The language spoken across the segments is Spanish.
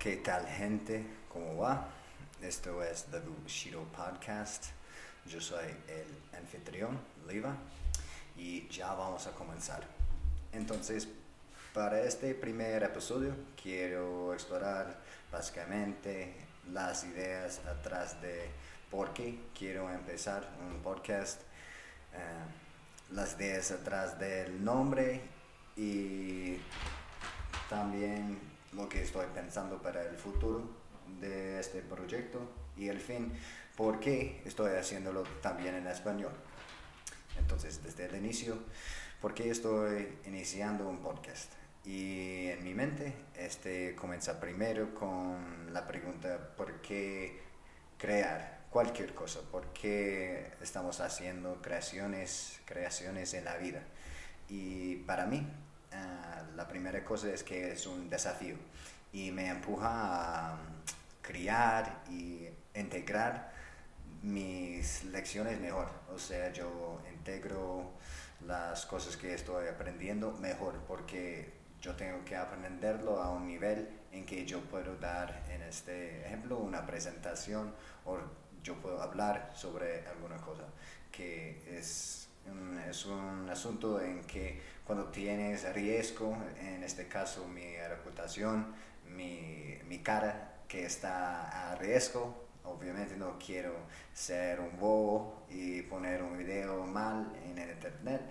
¿Qué tal gente? ¿Cómo va? Esto es The Bushido Podcast. Yo soy el anfitrión, Liva, y ya vamos a comenzar. Entonces, para este primer episodio quiero explorar básicamente las ideas atrás de por qué quiero empezar un podcast, eh, las ideas atrás del nombre y también lo que estoy pensando para el futuro de este proyecto y el fin, por qué estoy haciéndolo también en español. Entonces, desde el inicio, ¿por qué estoy iniciando un podcast? Y en mi mente, este comienza primero con la pregunta, ¿por qué crear cualquier cosa? ¿Por qué estamos haciendo creaciones, creaciones en la vida? Y para mí, Ah, la primera cosa es que es un desafío y me empuja a criar y integrar mis lecciones mejor. O sea, yo integro las cosas que estoy aprendiendo mejor porque yo tengo que aprenderlo a un nivel en que yo puedo dar, en este ejemplo, una presentación o yo puedo hablar sobre alguna cosa que es es un asunto en que cuando tienes riesgo, en este caso mi reputación, mi, mi cara que está a riesgo, obviamente no quiero ser un bobo y poner un video mal en el internet.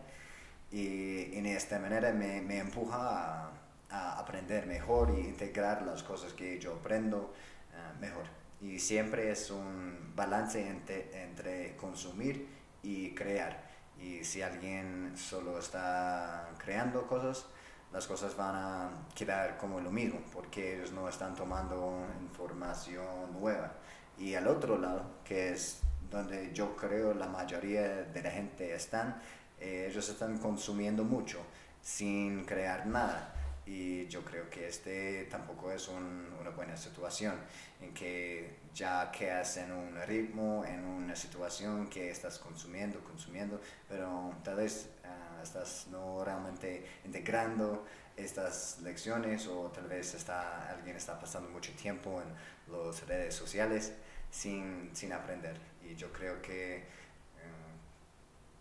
Y, en esta manera me, me empuja a, a, aprender mejor y integrar las cosas que yo aprendo uh, mejor. Y siempre es un balance entre, entre consumir y crear y si alguien solo está creando cosas, las cosas van a quedar como lo mismo, porque ellos no están tomando información nueva. Y al otro lado, que es donde yo creo la mayoría de la gente están, eh, ellos están consumiendo mucho sin crear nada. Y yo creo que este tampoco es una buena situación, en que ya quedas en un ritmo, en una situación que estás consumiendo, consumiendo, pero tal vez uh, estás no realmente integrando estas lecciones o tal vez está, alguien está pasando mucho tiempo en las redes sociales sin, sin aprender. Y yo creo que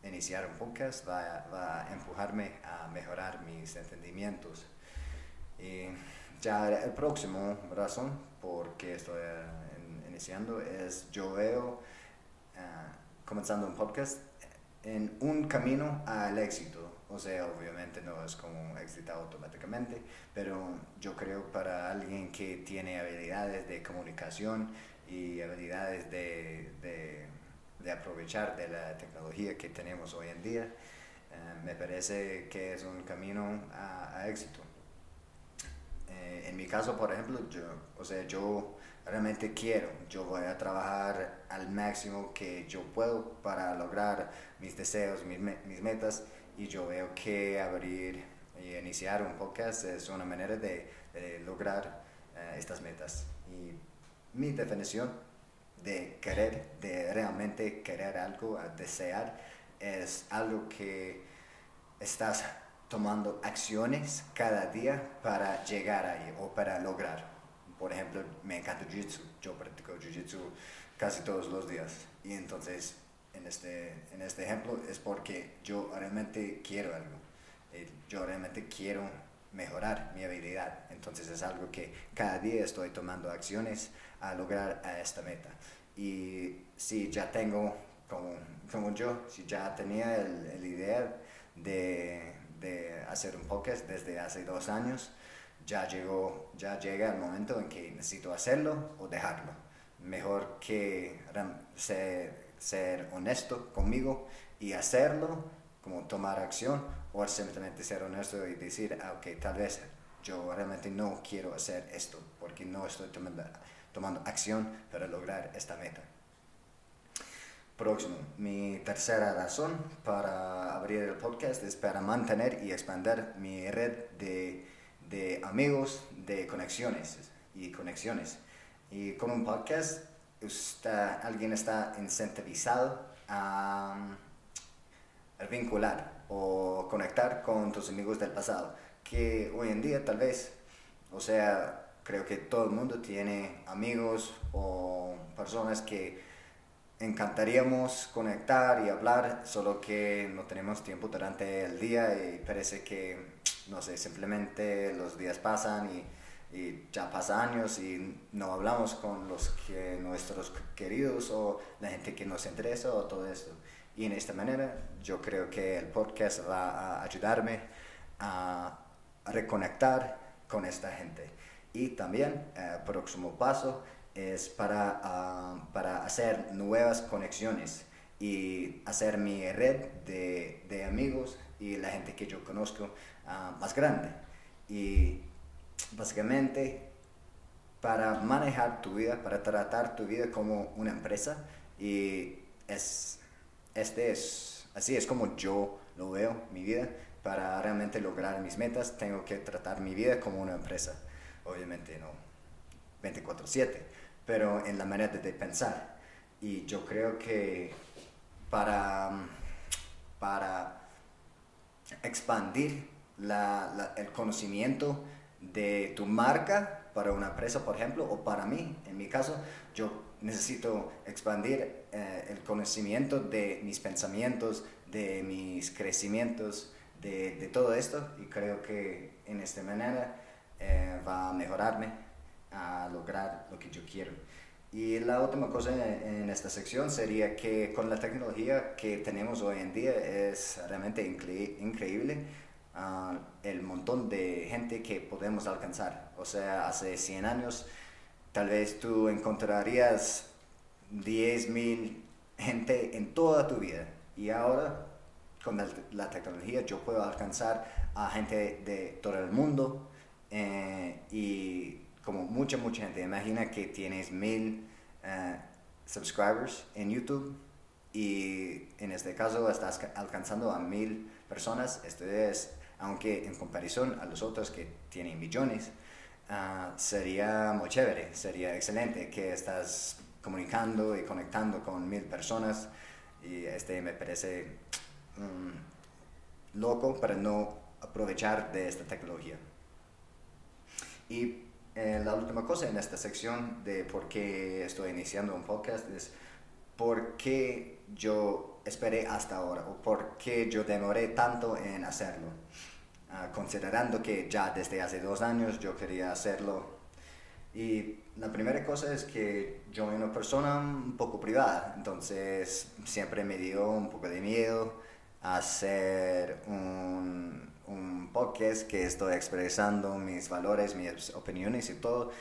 uh, iniciar un podcast va, va a empujarme a mejorar mis entendimientos y ya el próximo razón por qué estoy iniciando es yo veo uh, comenzando un podcast en un camino al éxito. O sea, obviamente no es como éxito automáticamente, pero yo creo para alguien que tiene habilidades de comunicación y habilidades de, de, de aprovechar de la tecnología que tenemos hoy en día, uh, me parece que es un camino a, a éxito. Eh, en mi caso, por ejemplo, yo, o sea, yo realmente quiero, yo voy a trabajar al máximo que yo puedo para lograr mis deseos, mis, mis metas y yo veo que abrir y iniciar un podcast es una manera de, lograr uh, estas metas. Y mi definición de querer, de realmente querer algo, desear, es algo que estás tomando acciones cada día para llegar ahí o para lograr. Por ejemplo, me encanta Jiu-Jitsu, yo practico Jiu-Jitsu casi todos los días. Y entonces en este, en este ejemplo es porque yo realmente quiero algo, eh, yo realmente quiero mejorar mi habilidad, entonces es algo que cada día estoy tomando acciones a lograr a esta meta. Y si ya tengo, como, como yo, si ya tenía el, el idea de de hacer un podcast desde hace dos años, ya, llegó, ya llega el momento en que necesito hacerlo o dejarlo. Mejor que ser, ser honesto conmigo y hacerlo, como tomar acción, o simplemente ser honesto y decir, ah, ok, tal vez yo realmente no quiero hacer esto porque no estoy tomando, tomando acción para lograr esta meta. Próximo, mi tercera razón para abrir el podcast es para mantener y expandir mi red de, de amigos, de conexiones y conexiones. Y con un podcast, alguien está incentivizado a, a vincular o conectar con tus amigos del pasado, que hoy en día tal vez, o sea, creo que todo el mundo tiene amigos o personas que encantaríamos conectar y hablar, solo que no tenemos tiempo durante el día y parece que, no sé, simplemente los días pasan y, ya pasan años y no hablamos con los que nuestros queridos o la gente que nos interesa o todo esto. Y en esta manera yo creo que el podcast va a ayudarme a reconectar con esta gente. Y también, el eh, próximo paso es para, ah, para hacer nuevas conexiones y hacer mi red de, de amigos y la gente que yo conozco ah, más grande. Y básicamente para manejar tu vida, para tratar tu vida como una empresa y es, este es, así es como yo lo veo, mi vida. Para realmente lograr mis metas tengo que tratar mi vida como una empresa. Obviamente no 24/7 pero en la manera de pensar. Y yo creo que para, para expandir el conocimiento de tu marca para una empresa, por ejemplo, o para mí, en mi caso, yo necesito expandir eh, el conocimiento de mis pensamientos, de mis crecimientos, de, todo esto, y creo que en esta manera eh, va a mejorarme a lograr lo que yo quiero. Y la última cosa en esta sección sería que con la tecnología que tenemos hoy en día es realmente increíble uh, el montón de gente que podemos alcanzar. O sea, hace 100 años tal vez tú encontrarías 10.000 gente en toda tu vida. Y ahora con la, tecnología yo puedo alcanzar a gente de todo el mundo eh, y como mucha, mucha gente. Imagina que tienes mil uh, subscribers en YouTube y en este caso estás alcanzando a mil personas. Esto es, aunque en comparación a los otros que tienen millones, uh, sería muy chévere, sería excelente que estás comunicando y conectando con mil personas y este me parece um, loco para no aprovechar de esta tecnología. Y eh, la última cosa en esta sección de por qué estoy iniciando un podcast es por qué yo esperé hasta ahora o por qué yo demoré tanto en hacerlo. Ah, considerando que ya desde hace dos años yo quería hacerlo. Y la primera cosa es que yo soy una persona un poco privada, entonces siempre me dio un poco de miedo hacer un, un podcast que estoy expresando mis valores, mis opiniones y todo.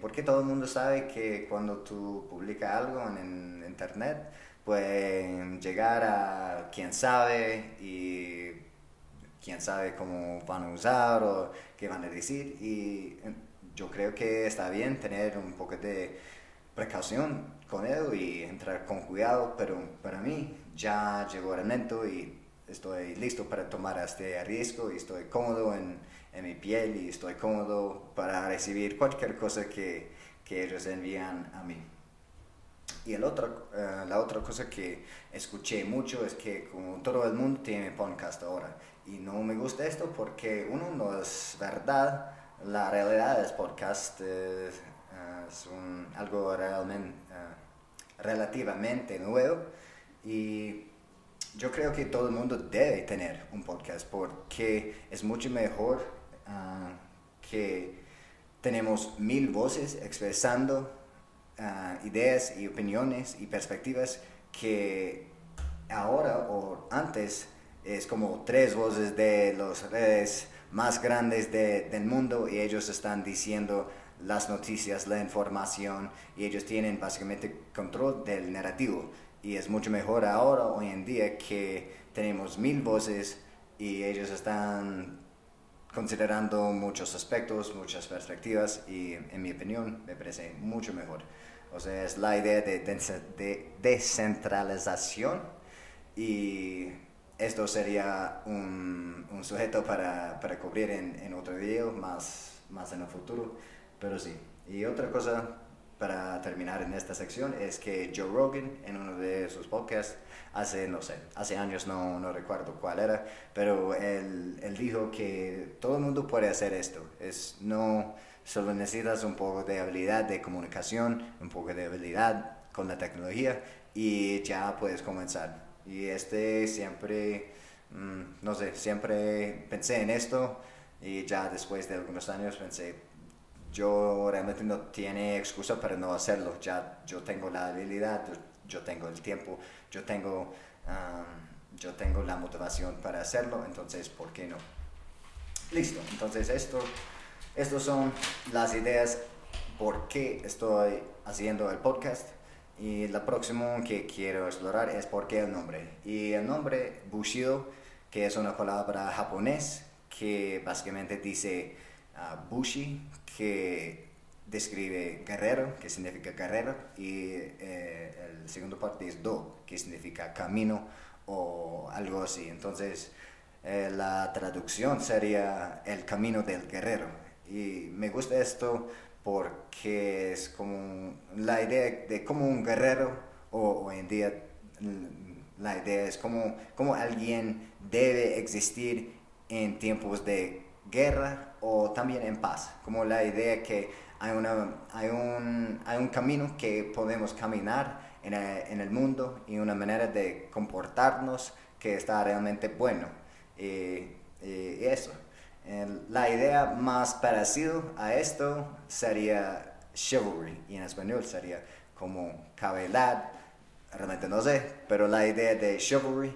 porque todo el mundo sabe que cuando tú publicas algo en, internet, puede llegar a quien sabe y quién sabe cómo van a usar o qué van a decir. Y yo creo que está bien tener un poco de precaución con él y entrar con cuidado, pero para mí ya llegó el momento y estoy listo para tomar este riesgo y estoy cómodo en, en mi piel y estoy cómodo para recibir cualquier cosa que, que ellos envían a mí. Y el otro, eh, la otra cosa que escuché mucho es que como todo el mundo tiene podcast ahora y no me gusta esto porque uno no es verdad, la realidad es podcast eh, es un, algo realmente, eh, relativamente nuevo y yo creo que todo el mundo debe tener un podcast porque es mucho mejor ah, que tenemos mil voces expresando ah, ideas y opiniones y perspectivas que ahora o antes es como tres voces de las redes más grandes del mundo y ellos están diciendo las noticias, la información y ellos tienen básicamente control del narrativo y es mucho mejor ahora, hoy en día, que tenemos mil voces y ellos están considerando muchos aspectos, muchas perspectivas y en mi opinión me parece mucho mejor. O sea, es la idea de, de descentralización y esto sería un, un sujeto para, para cubrir en, en, otro video más, más en el futuro, pero sí. Y otra cosa para terminar en esta sección es que Joe Rogan en uno de sus podcasts hace, no sé, hace años no, no recuerdo cuál era, pero él, él, dijo que todo el mundo puede hacer esto, es no solo necesitas un poco de habilidad de comunicación, un poco de habilidad con la tecnología y ya puedes comenzar. Y este siempre, mm, no sé, siempre pensé en esto y ya después de algunos años pensé, yo realmente no tiene excusa para no hacerlo, ya yo tengo la habilidad, yo, tengo el tiempo, yo tengo, yo tengo la motivación para hacerlo, entonces, ¿por qué no? Listo, entonces esto, estos son las ideas por qué estoy haciendo el podcast. Y la próximo que quiero explorar es por qué el nombre. Y el nombre Bushido, que es una palabra japonés que básicamente dice Bushi, que describe guerrero, que significa guerrero, y eh, el segundo parte es Do, que significa camino o algo así. Entonces, eh, la traducción sería el camino del guerrero. Y me gusta esto porque es como la idea de cómo un guerrero, o hoy en día la idea es como, como alguien debe existir en tiempos de guerra o también en paz, como la idea que hay, una, hay, un, hay un camino que podemos caminar en el, en el mundo y una manera de comportarnos que está realmente bueno. Y, y eso. La idea más parecida a esto sería chivalry, y en español sería como cabalidad, realmente no sé, pero la idea de chivalry,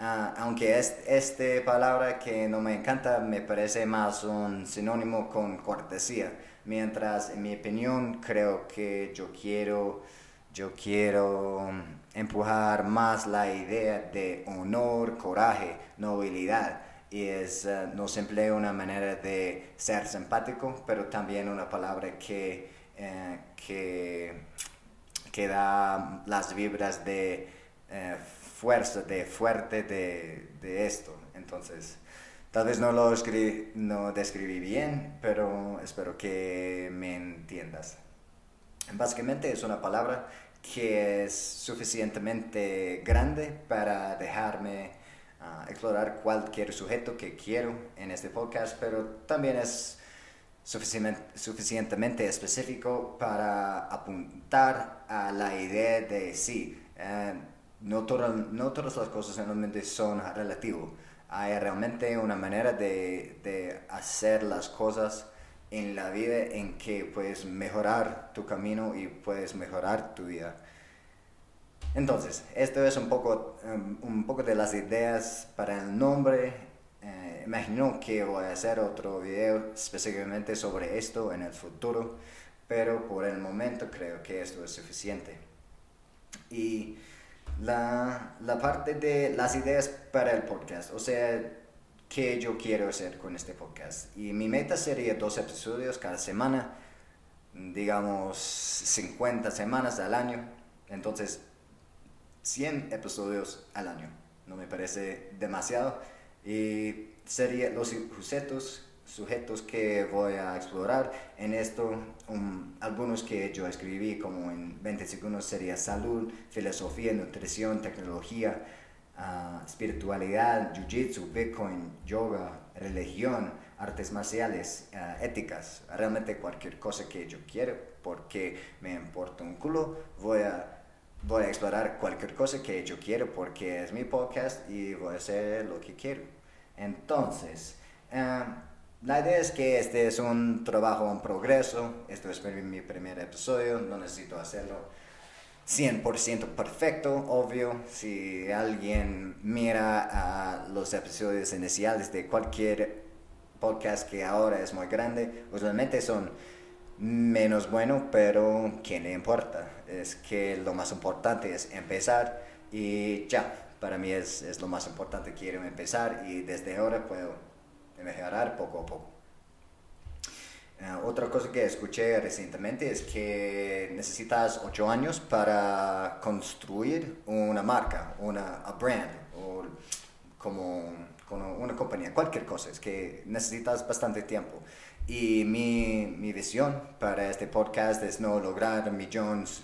uh, aunque es esta palabra que no me encanta, me parece más un sinónimo con cortesía, mientras en mi opinión creo que yo quiero, yo quiero empujar más la idea de honor, coraje, nobilidad. Y es, uh, emplea una manera de ser simpático, pero también una palabra que, uh, que, que, da las vibras de uh, fuerza, de fuerte de, de, esto. Entonces, tal vez no lo no describí bien, pero espero que me entiendas. Básicamente es una palabra que es suficientemente grande para dejarme explorar cualquier sujeto que quiero en este podcast, pero también es suficientemente específico para apuntar a la idea de sí, eh, no, no todas las cosas realmente son relativas. Hay realmente una manera de, de hacer las cosas en la vida en que puedes mejorar tu camino y puedes mejorar tu vida. Entonces, esto es un poco, um, un poco de las ideas para el nombre. Eh, imagino que voy a hacer otro video específicamente sobre esto en el futuro, pero por el momento creo que esto es suficiente. Y la, la parte de las ideas para el podcast, o sea, qué yo quiero hacer con este podcast. Y mi meta sería dos episodios cada semana, digamos 50 semanas al año. Entonces, 100 episodios al año. No me parece demasiado. Y serían los sujetos, sujetos que voy a explorar en esto. algunos que yo escribí como en 20 segundos sería salud, filosofía, nutrición, tecnología, uh, espiritualidad, jiu-jitsu, bitcoin, yoga, religión, artes marciales, uh, éticas, realmente cualquier cosa que yo quiera, porque me importa un culo, voy a voy a explorar cualquier cosa que yo quiero porque es mi podcast y voy a hacer lo que quiero. Entonces, em, la idea es que este es un trabajo en progreso. Esto es mi primer episodio, no necesito hacerlo 100% perfecto, obvio. Si alguien mira a los episodios iniciales de cualquier podcast que ahora es muy grande, usualmente son menos bueno, pero ¿quién le importa? Es que lo más importante es empezar y ya, para mí es, es lo más importante, quiero empezar y desde ahora puedo mejorar poco a poco. Uh, otra cosa que escuché recientemente es que necesitas ocho años para construir una marca, una brand, o como, como, una compañía, cualquier cosa, es que necesitas bastante tiempo. Y mi, mi visión para este podcast es no lograr millones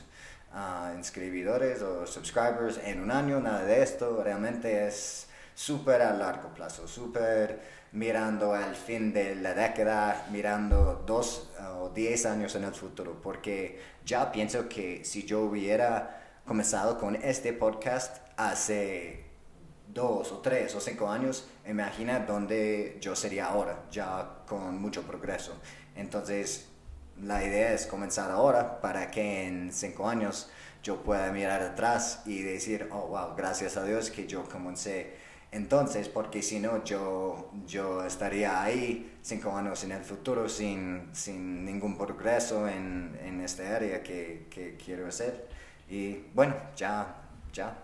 de uh, inscribidores o subscribers en un año, nada de esto. Realmente es súper a largo plazo, súper mirando al fin de la década, mirando dos o diez años en el futuro, porque ya pienso que si yo hubiera comenzado con este podcast hace dos o tres o cinco años, imagina dónde yo sería ahora, ya con mucho progreso. Entonces, la idea es comenzar ahora para que en cinco años yo pueda mirar atrás y decir, oh, wow, gracias a Dios que yo comencé entonces, porque si no, yo, yo estaría ahí cinco años en el futuro sin, sin ningún progreso en, en esta área que, que, quiero hacer. Y bueno, ya, ya,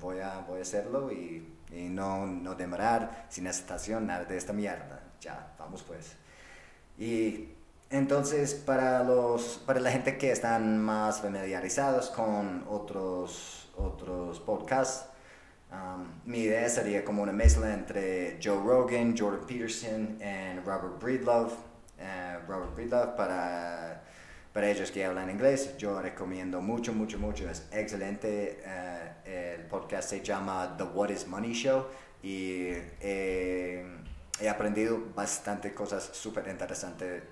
voy a, voy a hacerlo y, y no, no demorar sin estación nada de esta mierda. Ya, vamos pues. Y entonces, para, los, para la gente que están más familiarizados con otros, otros podcasts, um, mi idea sería como una mezcla entre Joe Rogan, Jordan Peterson y Robert Breedlove. Uh, Robert Breedlove para, para ellos que hablan inglés, yo recomiendo mucho, mucho, mucho. Es excelente. Uh, el podcast se llama The What is Money Show y he aprendido bastante cosas súper interesantes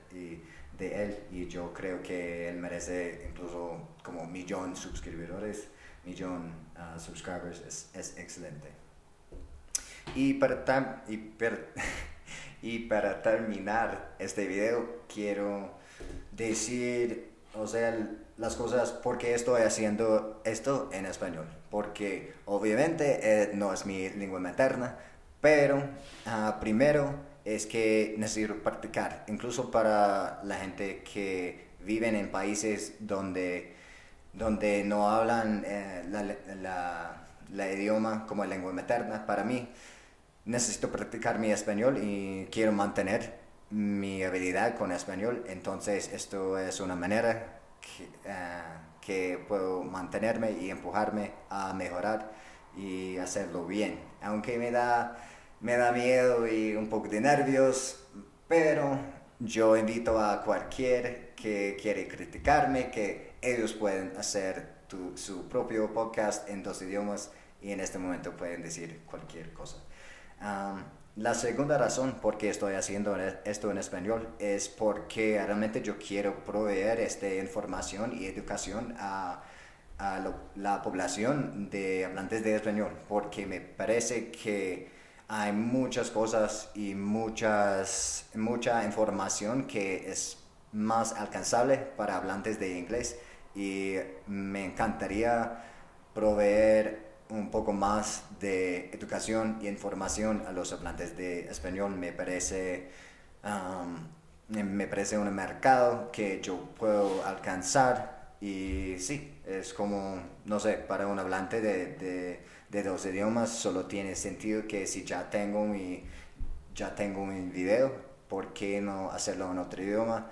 de él y yo creo que él merece incluso como un millón de suscriptores, millón uh, subscribers, es, excelente. Y para, y, y para terminar este video quiero decir, o sea, las cosas, porque estoy haciendo esto en español, porque obviamente eh, no es mi lengua materna, pero uh, primero es que necesito practicar, incluso para la gente que viven en países donde, donde no hablan eh, la, la, idioma como lengua materna. Para mí, necesito practicar mi español y quiero mantener mi habilidad con español. Entonces, esto es una manera que, uh, que puedo mantenerme y empujarme a mejorar y hacerlo bien. Aunque me da me da miedo y un poco de nervios, pero yo invito a cualquier que quiere criticarme que ellos pueden hacer su propio podcast en dos idiomas y en este momento pueden decir cualquier cosa. la segunda razón por qué estoy haciendo esto en español es porque realmente yo quiero proveer esta información y educación a, a la población de hablantes de español, porque me parece que hay muchas cosas y muchas, mucha información que es más alcanzable para hablantes de inglés y me encantaría proveer un poco más de educación y información a los hablantes de español. Me parece, um, me parece un mercado que yo puedo alcanzar y sí, es como, no sé, para un hablante de de dos idiomas solo tiene sentido que si ya tengo mi, ya tengo un video, ¿por qué no hacerlo en otro idioma?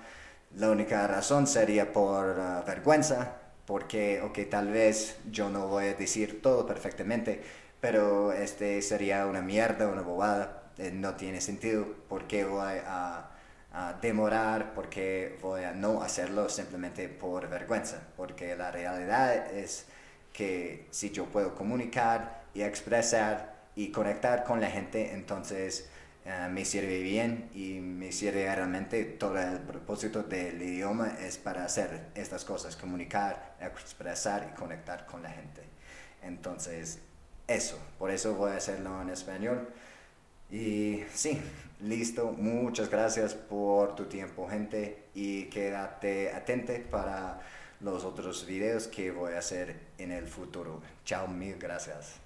La única razón sería por ah, vergüenza, porque, ok, tal vez yo no voy a decir todo perfectamente, pero este sería una mierda, una bobada, eh, no tiene sentido, ¿por qué voy a, a demorar? ¿Por qué voy a no hacerlo simplemente por vergüenza? Porque la realidad es que si yo puedo comunicar y expresar y conectar con la gente, entonces eh, me sirve bien y me sirve realmente todo el propósito del idioma es para hacer estas cosas, comunicar, expresar y conectar con la gente. Entonces, eso, por eso voy a hacerlo en español. Y sí, listo, muchas gracias por tu tiempo, gente, y quédate atente para los otros videos que voy a hacer en el futuro. Chao, mil gracias.